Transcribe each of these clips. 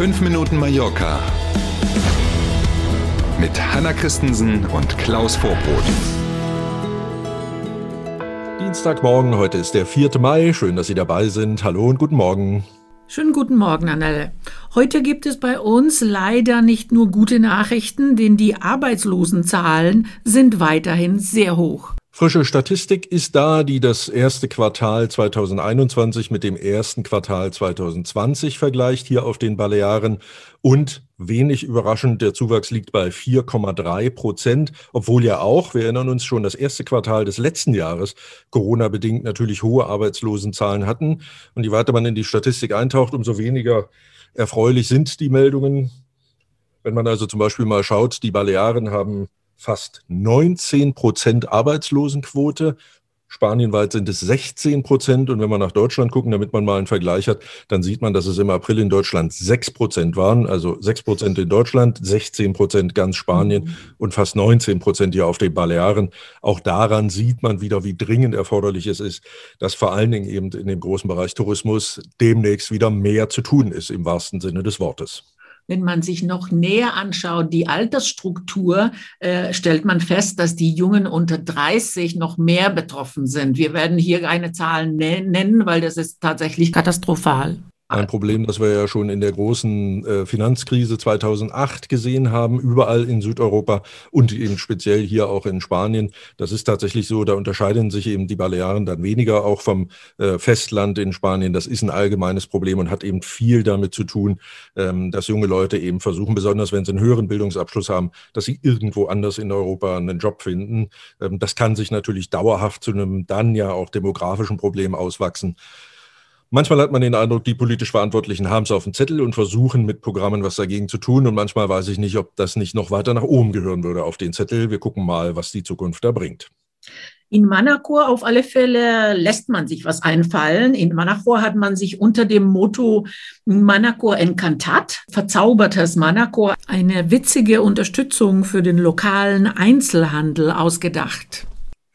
5 Minuten Mallorca mit Hanna Christensen und Klaus Vorbrot. Dienstagmorgen, heute ist der 4. Mai. Schön, dass Sie dabei sind. Hallo und guten Morgen. Schönen guten Morgen, Annelle. Heute gibt es bei uns leider nicht nur gute Nachrichten, denn die Arbeitslosenzahlen sind weiterhin sehr hoch. Frische Statistik ist da, die das erste Quartal 2021 mit dem ersten Quartal 2020 vergleicht, hier auf den Balearen. Und wenig überraschend, der Zuwachs liegt bei 4,3 Prozent, obwohl ja auch, wir erinnern uns schon, das erste Quartal des letzten Jahres Corona-bedingt natürlich hohe Arbeitslosenzahlen hatten. Und je weiter man in die Statistik eintaucht, umso weniger erfreulich sind die Meldungen. Wenn man also zum Beispiel mal schaut, die Balearen haben fast 19 Prozent Arbeitslosenquote. Spanienweit sind es 16 Prozent. Und wenn wir nach Deutschland gucken, damit man mal einen Vergleich hat, dann sieht man, dass es im April in Deutschland 6 Prozent waren. Also 6 Prozent in Deutschland, 16 Prozent ganz Spanien mhm. und fast 19 Prozent hier auf den Balearen. Auch daran sieht man wieder, wie dringend erforderlich es ist, dass vor allen Dingen eben in dem großen Bereich Tourismus demnächst wieder mehr zu tun ist, im wahrsten Sinne des Wortes wenn man sich noch näher anschaut, die Altersstruktur, äh, stellt man fest, dass die Jungen unter 30 noch mehr betroffen sind. Wir werden hier keine Zahlen nennen, weil das ist tatsächlich katastrophal. Ein Problem, das wir ja schon in der großen äh, Finanzkrise 2008 gesehen haben, überall in Südeuropa und eben speziell hier auch in Spanien. Das ist tatsächlich so, da unterscheiden sich eben die Balearen dann weniger auch vom äh, Festland in Spanien. Das ist ein allgemeines Problem und hat eben viel damit zu tun, ähm, dass junge Leute eben versuchen, besonders wenn sie einen höheren Bildungsabschluss haben, dass sie irgendwo anders in Europa einen Job finden. Ähm, das kann sich natürlich dauerhaft zu einem dann ja auch demografischen Problem auswachsen. Manchmal hat man den Eindruck, die politisch Verantwortlichen haben es auf dem Zettel und versuchen mit Programmen was dagegen zu tun. Und manchmal weiß ich nicht, ob das nicht noch weiter nach oben gehören würde auf den Zettel. Wir gucken mal, was die Zukunft da bringt. In Manacor auf alle Fälle lässt man sich was einfallen. In Manacor hat man sich unter dem Motto Manacor Encantat, verzaubertes Manacor, eine witzige Unterstützung für den lokalen Einzelhandel ausgedacht.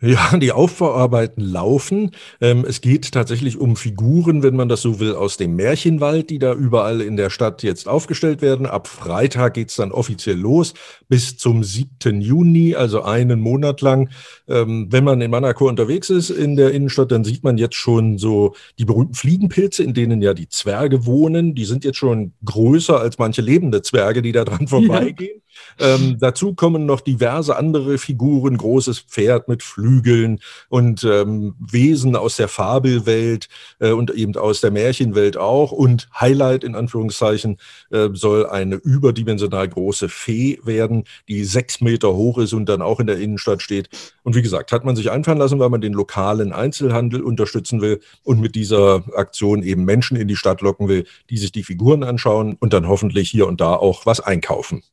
Ja, die Aufbauarbeiten laufen. Ähm, es geht tatsächlich um Figuren, wenn man das so will, aus dem Märchenwald, die da überall in der Stadt jetzt aufgestellt werden. Ab Freitag geht's dann offiziell los bis zum 7. Juni, also einen Monat lang. Ähm, wenn man in Monaco unterwegs ist in der Innenstadt, dann sieht man jetzt schon so die berühmten Fliegenpilze, in denen ja die Zwerge wohnen. Die sind jetzt schon größer als manche lebende Zwerge, die da dran vorbeigehen. Ja. Ähm, dazu kommen noch diverse andere Figuren, großes Pferd mit Flügeln. Und ähm, Wesen aus der Fabelwelt äh, und eben aus der Märchenwelt auch. Und Highlight in Anführungszeichen äh, soll eine überdimensional große Fee werden, die sechs Meter hoch ist und dann auch in der Innenstadt steht. Und wie gesagt, hat man sich einfallen lassen, weil man den lokalen Einzelhandel unterstützen will und mit dieser Aktion eben Menschen in die Stadt locken will, die sich die Figuren anschauen und dann hoffentlich hier und da auch was einkaufen.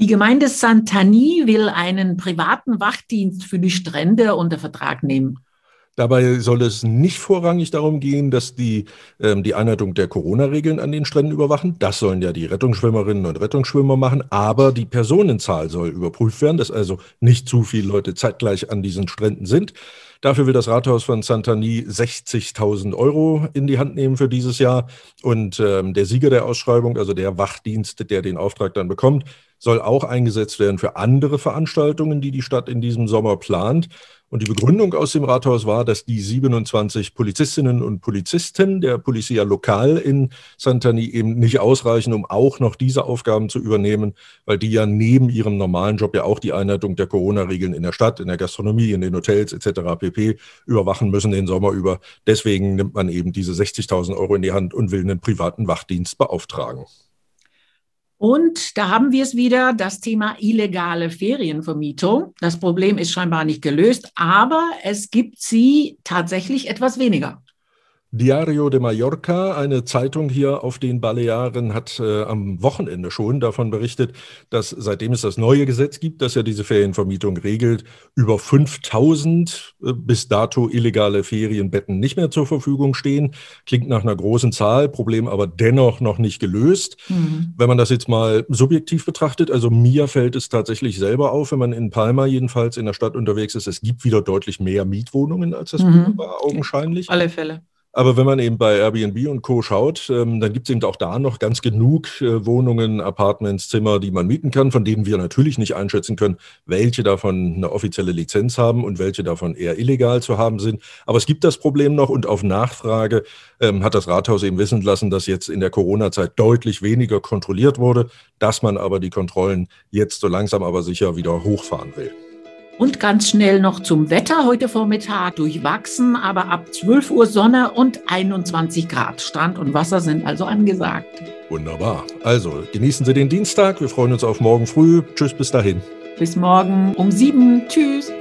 Die Gemeinde Santani will einen privaten Wachdienst für die Strände unter Vertrag nehmen. Dabei soll es nicht vorrangig darum gehen, dass die ähm, die Einhaltung der Corona-Regeln an den Stränden überwachen. Das sollen ja die Rettungsschwimmerinnen und Rettungsschwimmer machen. Aber die Personenzahl soll überprüft werden, dass also nicht zu viele Leute zeitgleich an diesen Stränden sind. Dafür will das Rathaus von Santani 60.000 Euro in die Hand nehmen für dieses Jahr. Und ähm, der Sieger der Ausschreibung, also der Wachdienst, der den Auftrag dann bekommt, soll auch eingesetzt werden für andere Veranstaltungen, die die Stadt in diesem Sommer plant. Und die Begründung aus dem Rathaus war, dass die 27 Polizistinnen und Polizisten der Policia Lokal in Santani eben nicht ausreichen, um auch noch diese Aufgaben zu übernehmen, weil die ja neben ihrem normalen Job ja auch die Einhaltung der Corona-Regeln in der Stadt, in der Gastronomie, in den Hotels etc. pp. überwachen müssen den Sommer über. Deswegen nimmt man eben diese 60.000 Euro in die Hand und will einen privaten Wachdienst beauftragen. Und da haben wir es wieder, das Thema illegale Ferienvermietung. Das Problem ist scheinbar nicht gelöst, aber es gibt sie tatsächlich etwas weniger. Diario de Mallorca, eine Zeitung hier auf den Balearen, hat äh, am Wochenende schon davon berichtet, dass seitdem es das neue Gesetz gibt, das ja diese Ferienvermietung regelt, über 5000 äh, bis dato illegale Ferienbetten nicht mehr zur Verfügung stehen. Klingt nach einer großen Zahl, Problem aber dennoch noch nicht gelöst. Mhm. Wenn man das jetzt mal subjektiv betrachtet, also mir fällt es tatsächlich selber auf, wenn man in Palma jedenfalls in der Stadt unterwegs ist, es gibt wieder deutlich mehr Mietwohnungen, als das mhm. war, augenscheinlich. Alle Fälle. Aber wenn man eben bei Airbnb und Co. schaut, ähm, dann gibt es eben auch da noch ganz genug äh, Wohnungen, Apartments, Zimmer, die man mieten kann, von denen wir natürlich nicht einschätzen können, welche davon eine offizielle Lizenz haben und welche davon eher illegal zu haben sind. Aber es gibt das Problem noch und auf Nachfrage ähm, hat das Rathaus eben wissen lassen, dass jetzt in der Corona-Zeit deutlich weniger kontrolliert wurde, dass man aber die Kontrollen jetzt so langsam aber sicher wieder hochfahren will. Und ganz schnell noch zum Wetter. Heute Vormittag durchwachsen, aber ab 12 Uhr Sonne und 21 Grad. Strand und Wasser sind also angesagt. Wunderbar. Also genießen Sie den Dienstag. Wir freuen uns auf morgen früh. Tschüss, bis dahin. Bis morgen um sieben. Tschüss.